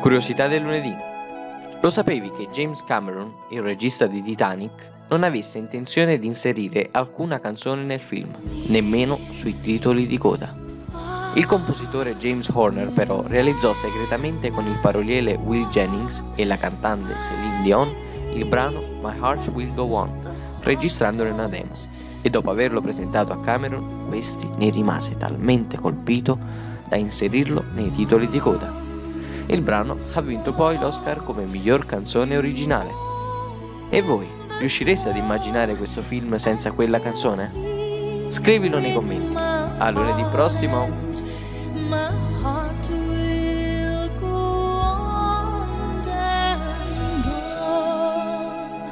Curiosità del lunedì. Lo sapevi che James Cameron, il regista di Titanic, non avesse intenzione di inserire alcuna canzone nel film, nemmeno sui titoli di coda? Il compositore James Horner però realizzò segretamente con il paroliere Will Jennings e la cantante Celine Dion il brano My Heart Will Go On, registrandolo in una demo, e dopo averlo presentato a Cameron, questi ne rimase talmente colpito da inserirlo nei titoli di coda. Il brano ha vinto poi l'Oscar come miglior canzone originale. E voi, riuscireste ad immaginare questo film senza quella canzone? Scrivilo nei commenti. A lunedì prossimo!